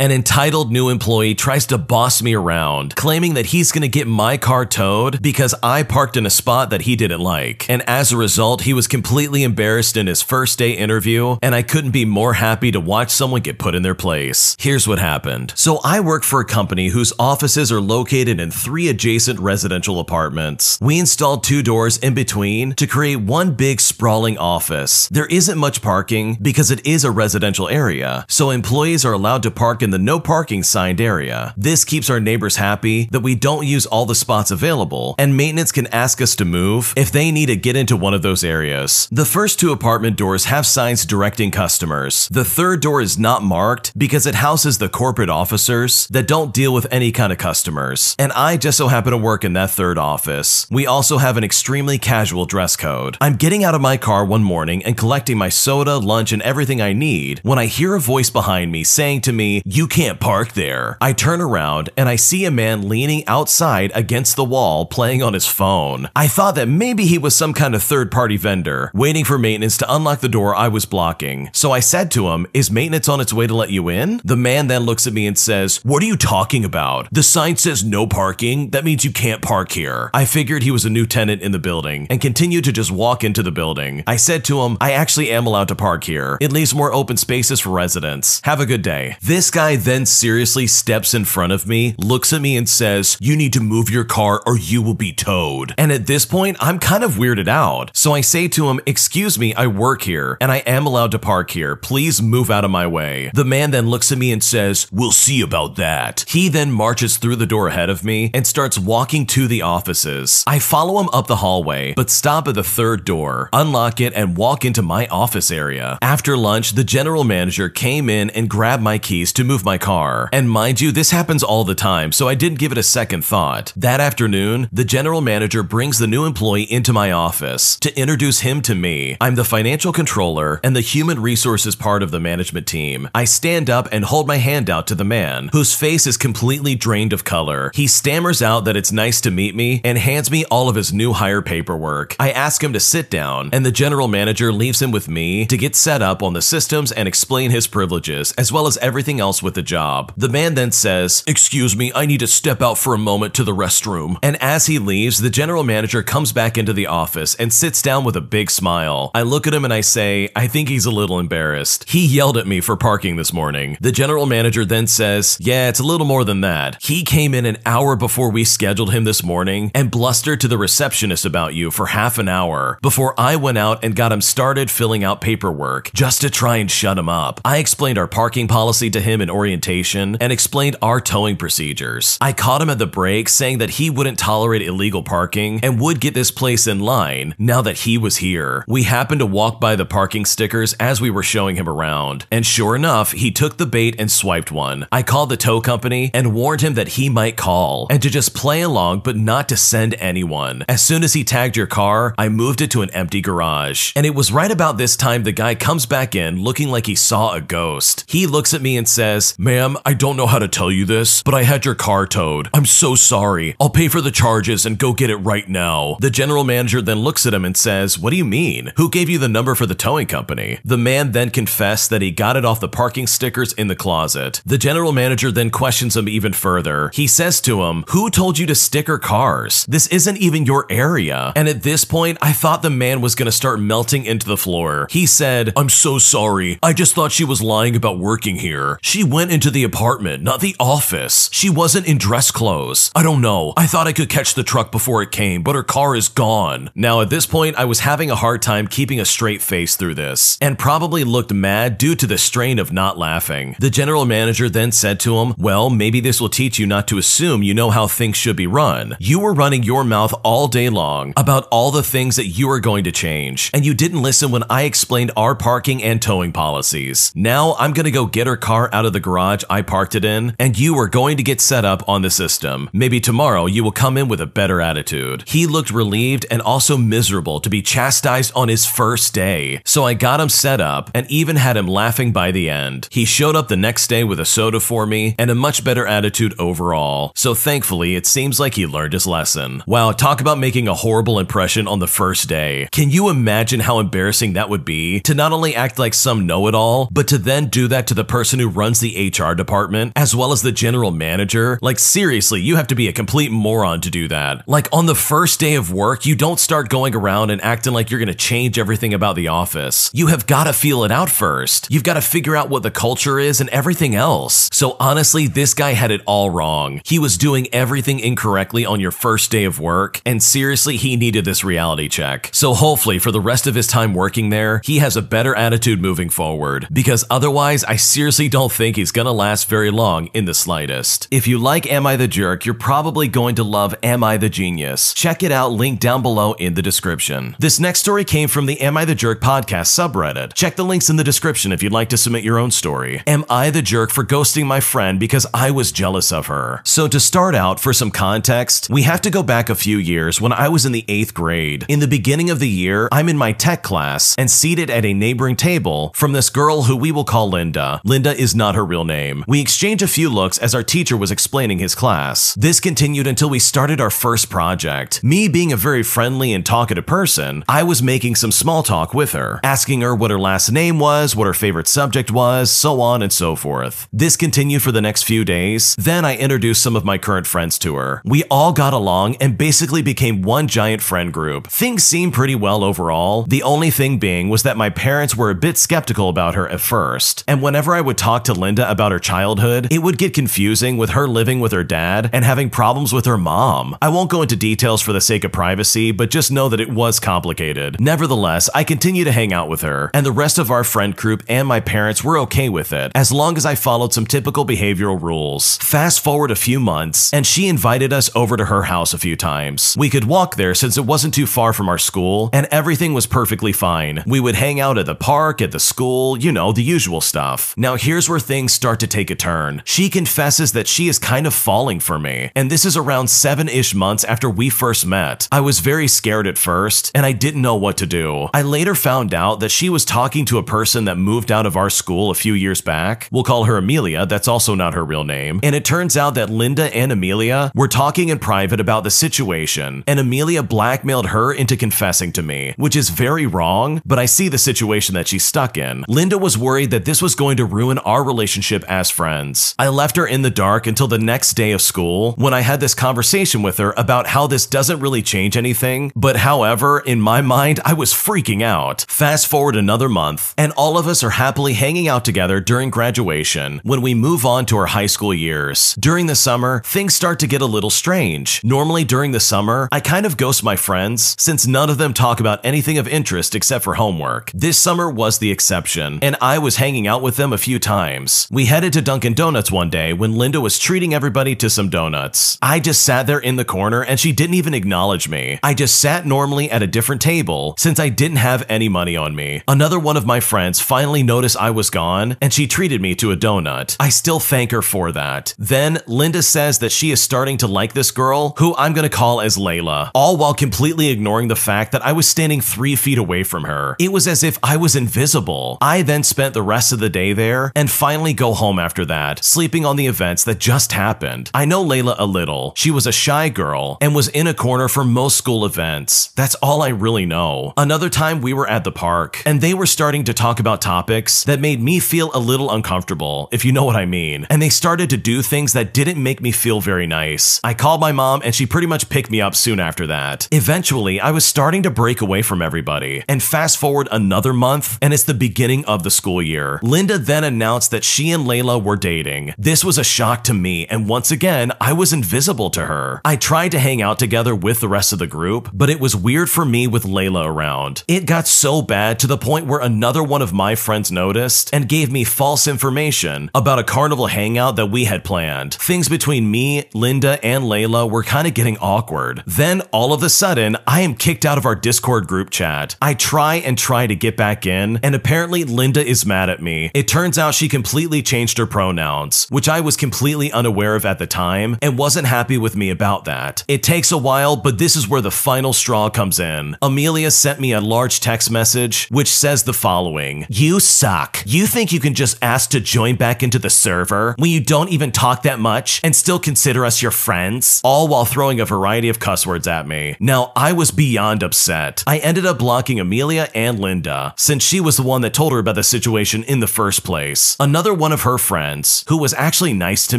An entitled new employee tries to boss me around, claiming that he's gonna get my car towed because I parked in a spot that he didn't like. And as a result, he was completely embarrassed in his first day interview, and I couldn't be more happy to watch someone get put in their place. Here's what happened. So I work for a company whose offices are located in three adjacent residential apartments. We installed two doors in between to create one big sprawling office. There isn't much parking because it is a residential area, so employees are allowed to park in the no parking signed area. This keeps our neighbors happy that we don't use all the spots available, and maintenance can ask us to move if they need to get into one of those areas. The first two apartment doors have signs directing customers. The third door is not marked because it houses the corporate officers that don't deal with any kind of customers. And I just so happen to work in that third office. We also have an extremely casual dress code. I'm getting out of my car one morning and collecting my soda, lunch, and everything I need when I hear a voice behind me saying to me, you can't park there. I turn around and I see a man leaning outside against the wall playing on his phone. I thought that maybe he was some kind of third party vendor waiting for maintenance to unlock the door I was blocking. So I said to him, Is maintenance on its way to let you in? The man then looks at me and says, What are you talking about? The sign says no parking. That means you can't park here. I figured he was a new tenant in the building and continued to just walk into the building. I said to him, I actually am allowed to park here. It leaves more open spaces for residents. Have a good day. This guy then seriously steps in front of me, looks at me, and says, You need to move your car or you will be towed. And at this point, I'm kind of weirded out. So I say to him, Excuse me, I work here and I am allowed to park here. Please move out of my way. The man then looks at me and says, We'll see about that. He then marches through the door ahead of me and starts walking to the offices. I follow him up the hallway, but stop at the third door, unlock it, and walk into my office area. After lunch, the general manager came in and grabbed my keys to move my car. And mind you, this happens all the time, so I didn't give it a second thought. That afternoon, the general manager brings the new employee into my office to introduce him to me. I'm the financial controller and the human resources part of the management team. I stand up and hold my hand out to the man, whose face is completely drained of color. He stammers out that it's nice to meet me and hands me all of his new hire paperwork. I ask him to sit down, and the general manager leaves him with me to get set up on the systems and explain his privileges, as well as everything else with the job. The man then says, Excuse me, I need to step out for a moment to the restroom. And as he leaves, the general manager comes back into the office and sits down with a big smile. I look at him and I say, I think he's a little embarrassed. He yelled at me for parking this morning. The general manager then says, Yeah, it's a little more than that. He came in an hour before we scheduled him this morning and blustered to the receptionist about you for half an hour before I went out and got him started filling out paperwork just to try and shut him up. I explained our parking policy to him in orientation and explained our towing procedures. I caught him at the break saying that he wouldn't tolerate illegal parking and would get this place in line now that he was here. We happened to walk by the parking stickers as we were showing him around, and sure enough, he took the bait and swiped one. I called the tow company and warned him that he might call and to just play along but not to send anyone. As soon as he tagged your car, I moved it to an empty garage. And it was right about this time the guy comes back in looking like he saw a ghost. He looks at me and says, Ma'am, I don't know how to tell you this, but I had your car towed. I'm so sorry. I'll pay for the charges and go get it right now. The general manager then looks at him and says, What do you mean? Who gave you the number for the towing company? The man then confessed that he got it off the parking stickers in the closet. The general manager then questions him even further. He says to him, Who told you to sticker cars? This isn't even your area. And at this point, I thought the man was gonna start melting into the floor. He said, I'm so sorry. I just thought she was lying about working here. She went into the apartment, not the office. She wasn't in dress clothes. I don't know. I thought I could catch the truck before it came, but her car is gone. Now, at this point, I was having a hard time keeping a straight face through this, and probably looked mad due to the strain of not laughing. The general manager then said to him, Well, maybe this will teach you not to assume you know how things should be run. You were running your mouth all day long about all the things that you are going to change, and you didn't listen when I explained our parking and towing policies. Now I'm gonna go get her car out of the garage I parked it in, and you are going to get set up on the system. Maybe tomorrow you will come in with a better attitude. He looked relieved and also miserable to be chastised on his first day, so I got him set up and even had him laughing by the end. He showed up the next day with a soda for me and a much better attitude overall, so thankfully it seems like he learned his lesson. Wow, talk about making a horrible impression on the first day. Can you imagine how embarrassing that would be to not only act like some know it all, but to then do that to the person who runs the the HR department, as well as the general manager. Like, seriously, you have to be a complete moron to do that. Like, on the first day of work, you don't start going around and acting like you're gonna change everything about the office. You have gotta feel it out first. You've gotta figure out what the culture is and everything else. So, honestly, this guy had it all wrong. He was doing everything incorrectly on your first day of work, and seriously, he needed this reality check. So, hopefully, for the rest of his time working there, he has a better attitude moving forward, because otherwise, I seriously don't think he's gonna last very long in the slightest. If you like Am I the Jerk, you're probably going to love Am I the Genius. Check it out, link down below in the description. This next story came from the Am I the Jerk podcast subreddit. Check the links in the description if you'd like to submit your own story. Am I the jerk for ghosting my friend because I was jealous of her? So, to start out, for some context, we have to go back a few years when I was in the eighth grade. In the beginning of the year, I'm in my tech class and seated at a neighboring table from this girl who we will call Linda. Linda is not her real name. We exchange a few looks as our teacher was explaining his class. This continued until we started our first project. Me being a very friendly and talkative person, I was making some small talk with her, asking her what her last name was, what her favorite subject was, so on and so forth. This continued for the next few days. Then I introduced some of my current friends to her. We all got along and basically became one giant friend group. Things seemed pretty well overall. The only thing being was that my parents were a bit skeptical about her at first. And whenever I would talk to About her childhood, it would get confusing with her living with her dad and having problems with her mom. I won't go into details for the sake of privacy, but just know that it was complicated. Nevertheless, I continue to hang out with her, and the rest of our friend group and my parents were okay with it, as long as I followed some typical behavioral rules. Fast forward a few months, and she invited us over to her house a few times. We could walk there since it wasn't too far from our school, and everything was perfectly fine. We would hang out at the park, at the school, you know, the usual stuff. Now here's where things start to take a turn. She confesses that she is kind of falling for me, and this is around seven-ish months after we first met. I was very scared at first, and I didn't know what to do. I later found out that she was talking to a person that moved out of our school a few years back. We'll call her Amelia, that's also not her real name. And it turns out that Linda and Amelia were talking in private about the situation, and Amelia blackmailed her into confessing to me, which is very wrong, but I see the situation that she's stuck in. Linda was worried that this was going to ruin our relationship as friends. I left her in the dark until the next day of school when I had this conversation with her about how this doesn't really change anything, but however, in my mind, I was freaking out. Fast forward another month, and all of us are happily hanging out together during graduation when we move on to our high school years. During the summer, things start to get a little strange. Normally during the summer, I kind of ghost my friends since none of them talk about anything of interest except for homework. This summer was the exception, and I was hanging out with them a few times. We headed to Dunkin' Donuts one day when Linda was treating everybody to some donuts. I just sat there in the corner and she didn't even acknowledge me. I just sat normally at a different table since I didn't have any money on me. Another one of my friends finally noticed I was gone and she treated me to a donut. I still thank her for that. Then Linda says that she is starting to like this girl, who I'm gonna call as Layla, all while completely ignoring the fact that I was standing three feet away from her. It was as if I was invisible. I then spent the rest of the day there and finally go home after that, sleeping on the events that just happened. I know Layla a little. She was a shy girl and was in a corner for most school events. That's all I really know. Another time we were at the park and they were starting to talk about topics that made me feel a little uncomfortable, if you know what I mean. And they started to do things that didn't make me feel very nice. I called my mom and she pretty much picked me up soon after that. Eventually, I was starting to break away from everybody. And fast forward another month, and it's the beginning of the school year. Linda then announced that she and Layla were dating. This was a shock to me, and once again, I was invisible to her. I tried to hang out together with the rest of the group, but it was weird for me with Layla around. It got so bad to the point where another one of my friends noticed and gave me false information about a carnival hangout that we had planned. Things between me, Linda, and Layla were kind of getting awkward. Then, all of a sudden, I am kicked out of our Discord group chat. I try and try to get back in, and apparently Linda is mad at me. It turns out she completely changed her pronouns, which I was completely unaware of at the time and wasn't happy with me about that. It takes a while, but this is where the final straw comes in. Amelia sent me a large text message which says the following You suck. You think you can just ask to join back into the server when you don't even talk that much and still consider us your friends? All while throwing a variety of cuss words at me. Now, I was beyond upset. I ended up blocking Amelia and Linda since she was the one that told her about the situation in the first place. Another one of her friends, who was actually nice to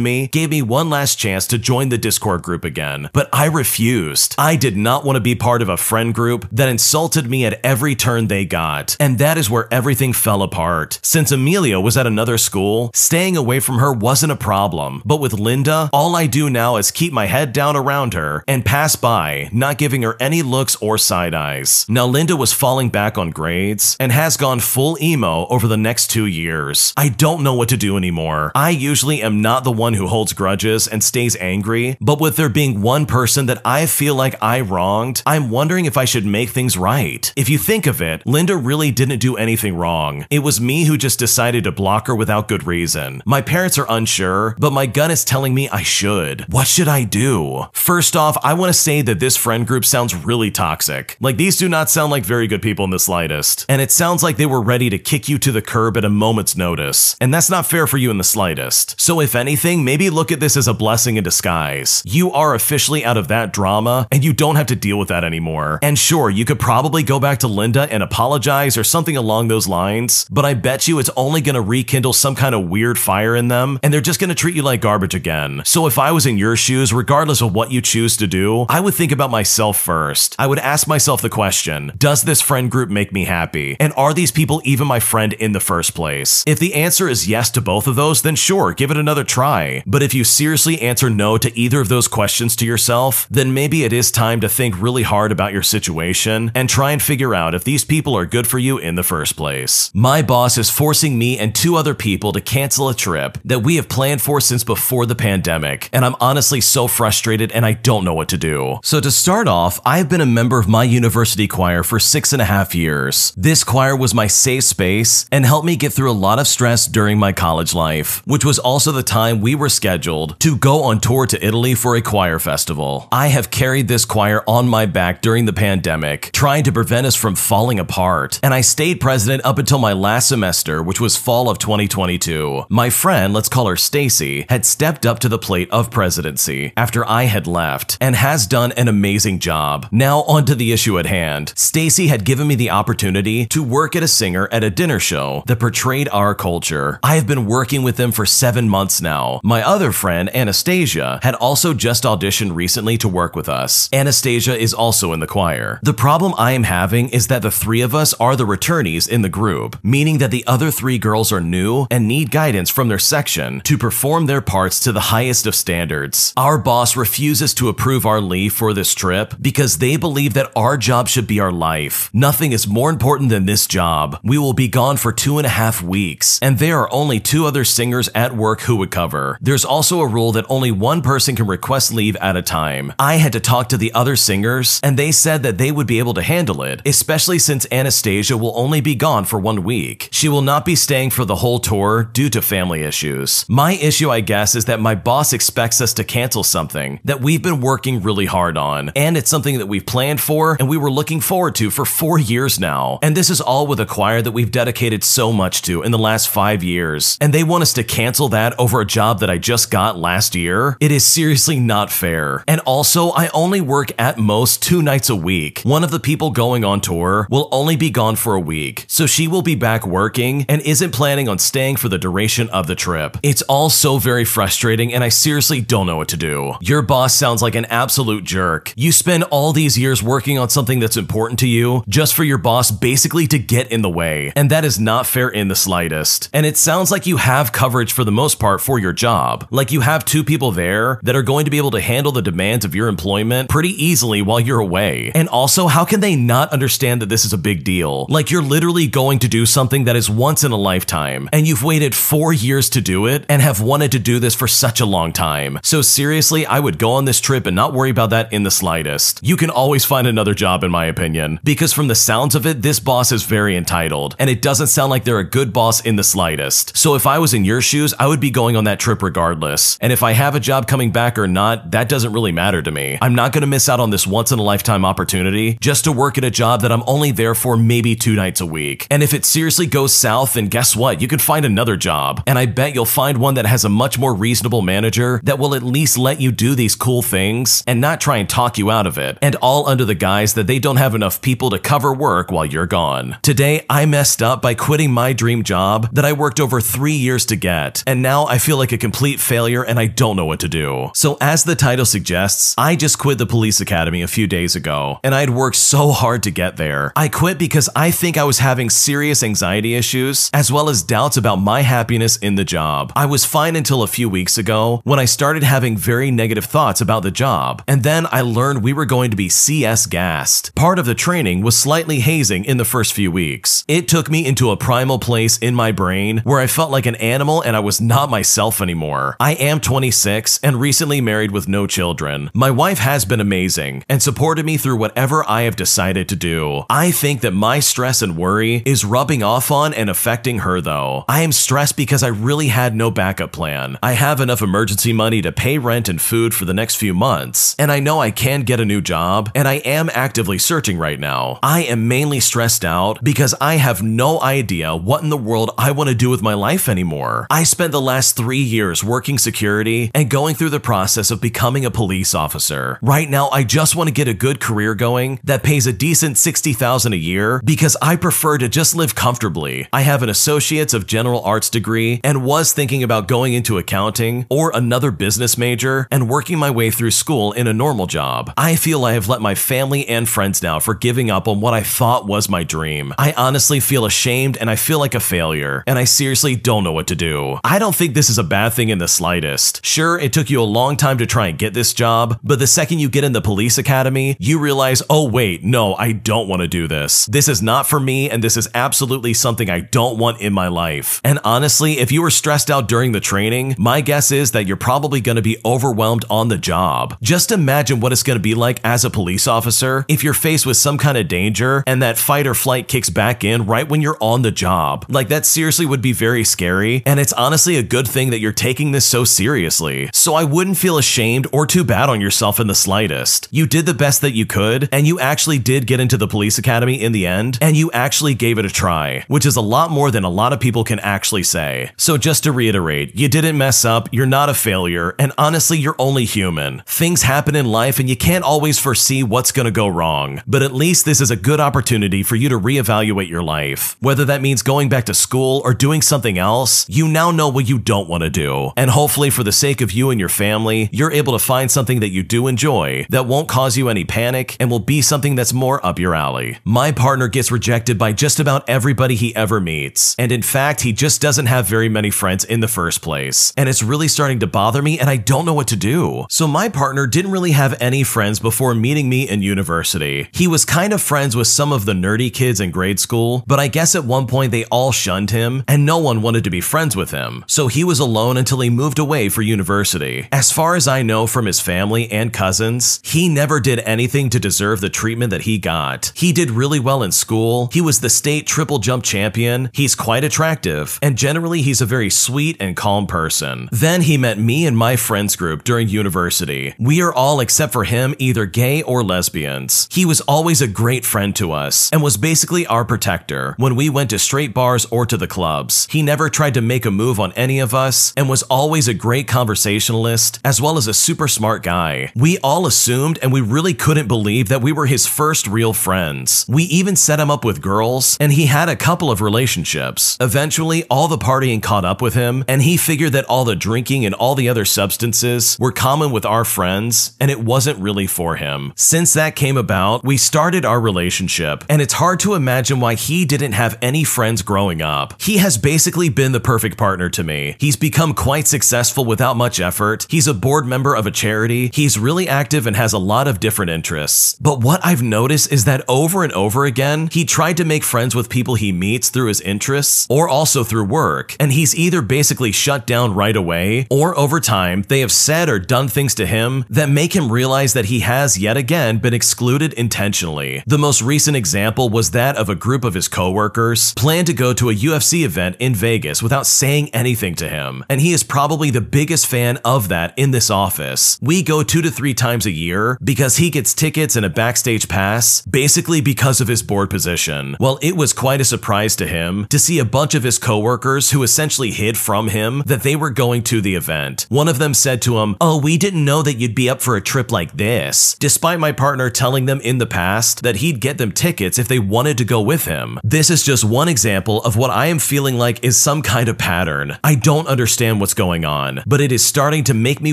me, gave me one last chance to join the Discord group again, but I refused. I did not want to be part of a friend group that insulted me at every turn they got, and that is where everything fell apart. Since Amelia was at another school, staying away from her wasn't a problem, but with Linda, all I do now is keep my head down around her and pass by, not giving her any looks or side eyes. Now, Linda was falling back on grades and has gone full emo over the next two years. I don't know what to do anymore. I usually am not the one who holds grudges and stays angry, but with there being one person that I feel like I wronged, I'm wondering if I should make things right. If you think of it, Linda really didn't do anything wrong. It was me who just decided to block her without good reason. My parents are unsure, but my gut is telling me I should. What should I do? First off, I want to say that this friend group sounds really toxic. Like these do not sound like very good people in the slightest. And it sounds like they were ready to kick you to the curb at a moment's notice. And that's not fair for you in the slightest. So if anything, maybe look at this as a blessing in disguise. You are officially out of that drama and you don't have to deal with that anymore. And sure, you could probably go back to Linda and apologize or something along those lines, but I bet you it's only gonna rekindle some kind of weird fire in them and they're just gonna treat you like garbage again. So if I was in your shoes, regardless of what you choose to do, I would think about myself first. I would ask myself the question, does this friend group make me happy? And are these people even my friend in the first place? If the answer is yes to both of those, then sure, give it another try. But if you seriously answer no to either of those questions to yourself, then maybe it is time to think really hard about your situation and try and figure out if these people are good for you in the first place. My boss is forcing me and two other people to cancel a trip that we have planned for since before the pandemic, and I'm honestly so frustrated and I don't know what to do. So to start off, I've been a member of my university choir for six and a half years. This choir was my safe space and helped me get through a lot of stress during my college life, which was also the time we were scheduled to go on tour to Italy for a choir festival. I have carried this choir on my back during the pandemic, trying to prevent us from falling apart, and I stayed president up until my last semester, which was fall of 2022. My friend, let's call her Stacy, had stepped up to the plate of presidency after I had left and has done an amazing job. Now onto the issue at hand. Stacy had given me the opportunity to work at a singer at a dinner show that portrayed our culture. I have been working with them for seven months now. My other friend, Anastasia, had also just auditioned recently to work with us. Anastasia is also in the choir. The problem I am having is that the three of us are the returnees in the group, meaning that the other three girls are new and need guidance from their section to perform their parts to the highest of standards. Our boss refuses to approve our leave for this trip because they believe that our job should be our life. Nothing is more important than this job. We will be gone for two and a half weeks, and there are only two other singers at work who would cover. There's also a rule that only one person can request leave at a time. I had to talk to the other singers, and they said that they would be able to handle it, especially since Anastasia will only be gone for one week. She will not be staying for the whole tour due to family issues. My issue, I guess, is that my boss expects us to cancel something that we've been working really hard on, and it's something that we've planned for and we were looking forward to for four years now. And this is all with a choir that we've dedicated so much to in the last five years, and they want us to cancel that over a job that I just got last year? It is seriously not fair. And also, I only work at most two nights a week. One of the people going on tour will only be gone for a week, so she will be back working and isn't planning on staying for the duration of the trip. It's all so very frustrating, and I seriously don't know what to do. Your boss sounds like an absolute jerk. You spend all these years working on something that's important to you just for your boss basically to get in the way, and that is not fair in the slightest. And it sounds like you have coverage for the most part for your job. Like you have two people there that are going to be able to handle the demands of your employment pretty easily while you're away. And also, how can they not understand that this is a big deal? Like you're literally going to do something that is once in a lifetime, and you've waited four years to do it and have wanted to do this for such a long time. So seriously, I would go on this trip and not worry about that in the slightest. You can always find another job in my opinion, because from the sounds of it, this boss is very entitled, and it doesn't sound like they're a good boss in the slightest. So if I was in your shoes, I would be going on that trip regardless. And if I have a job coming back or not, that doesn't really matter to me. I'm not gonna miss out on this once in a lifetime opportunity just to work at a job that I'm only there for maybe two nights a week. And if it seriously goes south, then guess what? You can find another job. And I bet you'll find one that has a much more reasonable manager that will at least let you do these cool things and not try and talk you out of it. And all under the guise that they don't have enough people to cover work while you're gone. Today, I messed up by quitting my dream job that I worked over three years to get, and now I feel like a complete failure and I don't know what to do. So, as the title suggests, I just quit the police academy a few days ago, and I'd worked so hard to get there. I quit because I think I was having serious anxiety issues, as well as doubts about my happiness in the job. I was fine until a few weeks ago when I started having very negative thoughts about the job, and then I learned we were going to be CS gassed. Part of the training was slightly hazing in the first few weeks. It took me into a primal place in my brain where I felt like an animal and I was not myself anymore. I am 26 and recently married with no children. My wife has been amazing and supported me through whatever I have decided to do. I think that my stress and worry is rubbing off on and affecting her though. I am stressed because I really had no backup plan. I have enough emergency money to pay rent and food for the next few months, and I know I can get a new job, and I am actively searching right now. I am mainly stressed out because I have no idea what in the world I want to do with my life anymore. I spent the last three years working security and going through the process of becoming a police officer. Right now, I just want to get a good career going that pays a decent 60000 a year because I prefer to just live comfortably. I have an associate's of general arts degree and was thinking about going into accounting or another business major and working my way through school in a normal job. I feel I have let my family and friends down for giving up on what I thought was my dream. I honestly feel ashamed and I feel like a failure, and I seriously don't know what to do. I don't think this is a bad thing in the slightest. Sure, it took you a long time to try and get this job, but the second you get in the police academy, you realize, oh wait, no, I don't want to do this. This is not for me, and this is absolutely something I don't want in my life. And honestly, if you were stressed out during the training, my guess is that you're probably going to be overwhelmed on the job. Just imagine what it's going to be like as a police officer if you're faced with some kind of danger and that fight or flight kicks back in right when you're on the job. Like that seriously would be very scary, and it's honestly a good thing that you're taking this so seriously. So I wouldn't feel ashamed or too bad on yourself in the slightest. You did the best that you could, and you actually did get into the police academy in the end, and you actually gave it a try, which is a lot more than a lot of people can actually say. So just to reiterate, you didn't mess up, you're not a failure, and honestly, you're only human. Things happen in life and you can't always foresee what's gonna go wrong, but at least this is a good opportunity for you to reevaluate your life. Whether that means going back to school or doing something else, you now know what you don't want to do. And hopefully, for the sake of you and your family, you're able to find something that you do enjoy that won't cause you any panic and will be something that's more up your alley. My partner gets rejected by just about everybody he ever meets, and in fact, he just doesn't have very many friends in the first place. And it's really starting to bother me, and I don't know what to do. So, my partner didn't really have any friends before meeting me in university. He was kind of friends with some of the nerdy kids in grade school, but I guess at one point they all shunned him, and no one wanted to be friends with him. So, he was alone until he moved away for university. As far as I know from his family and cousins, he never did anything to deserve the treatment that he got. He did really well in school, he was the state triple jump champion, he's quite attractive, and generally he's a very sweet and calm person. Then he met me and my friends group during university. We are all, except for him, either gay or lesbians. He was always a great friend to us and was basically our protector when we went to straight bars or to the clubs. He never tried to make a move on any of us and was always a great conversationalist as well as a super smart guy. We all assumed and we really couldn't believe that we were his first real friends. We even set him up with girls and he had a couple of relationships. Eventually, all the partying caught up with him and he figured that all the drinking and all the other substances were common with our friends and it wasn't really for him. Since that came about, we started our relationship and it's hard to imagine why he didn't have any friends growing up. He has basically been the perfect partner to me. He's become quite successful without much effort. He's a board member of a charity. He's really active and has a lot of different interests. But what I've noticed is that over and over again, he tried to make friends with people he meets through his interests or also through work. And he's either basically shut down right away or over time, they have said or done things to him that make him realize that he has yet again been excluded intentionally. The most recent example was that of a group of his coworkers planned to go to a UFC event in Vegas without saying anything to him, and he is probably the biggest fan of that in this office. We go two to three times a year because he gets tickets and a backstage pass, basically because of his board position. Well, it was quite a surprise to him to see a bunch of his coworkers who essentially hid from him that they were going to the event. One of them said to him, Oh, we didn't know that you'd be up for a trip like this, despite my partner telling them in the past that he'd get them tickets if they wanted to go with him. This is just one example of what I am feeling like is is some kind of pattern. I don't understand what's going on, but it is starting to make me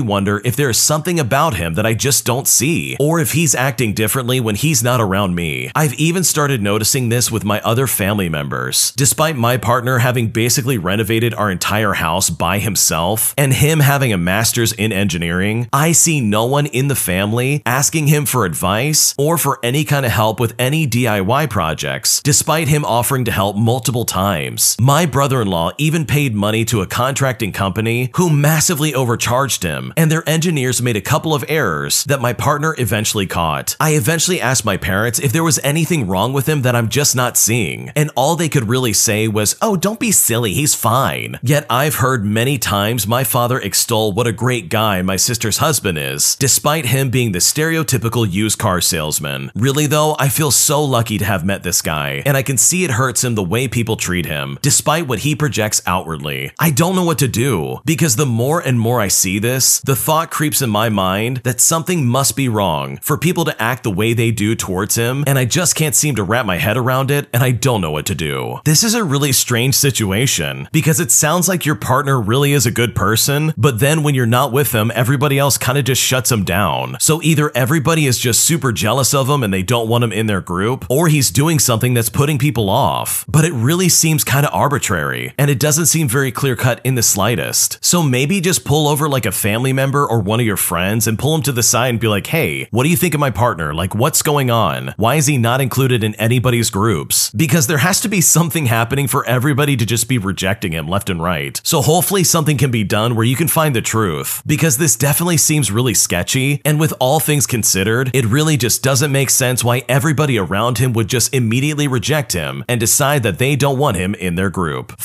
wonder if there is something about him that I just don't see, or if he's acting differently when he's not around me. I've even started noticing this with my other family members. Despite my partner having basically renovated our entire house by himself, and him having a master's in engineering, I see no one in the family asking him for advice or for any kind of help with any DIY projects, despite him offering to help multiple times. My brother in law even paid money to a contracting company who massively overcharged him, and their engineers made a couple of errors that my partner eventually caught. I eventually asked my parents if there was anything wrong with him that I'm just not seeing, and all they could really say was, Oh, don't be silly, he's fine. Yet I've heard many times my father extol what a great guy my sister's husband is, despite him being the stereotypical used car salesman. Really though, I feel so lucky to have met this guy, and I can see it hurts him the way people treat him, despite what he projects outwardly. I don't know what to do, because the more and more I see this, the thought creeps in my mind that something must be wrong for people to act the way they do towards him, and I just can't seem to wrap my head around it, and I don't know what to do. This is a really strange situation, because it sounds like your partner really is a good person, but then when you're not with them, everybody else kind of just shuts him down. So either everybody is just super jealous of him and they don't want him in their group, or he's doing something that's putting people off. But it really seems kind of arbitrary, and it doesn't seem very clear cut in the slightest. So maybe just pull over like a family member or one of your friends and pull him to the side and be like, hey, what do you think of my partner? Like, what's going on? Why is he not included in anybody's groups? Because there has to be something happening for everybody to just be rejecting him left and right. So hopefully something can be done where you can find the truth, because this definitely seems really sketchy, and with all things considered, it really just doesn't make sense why everybody around him would just immediately reject him and decide that they don't want him in their group.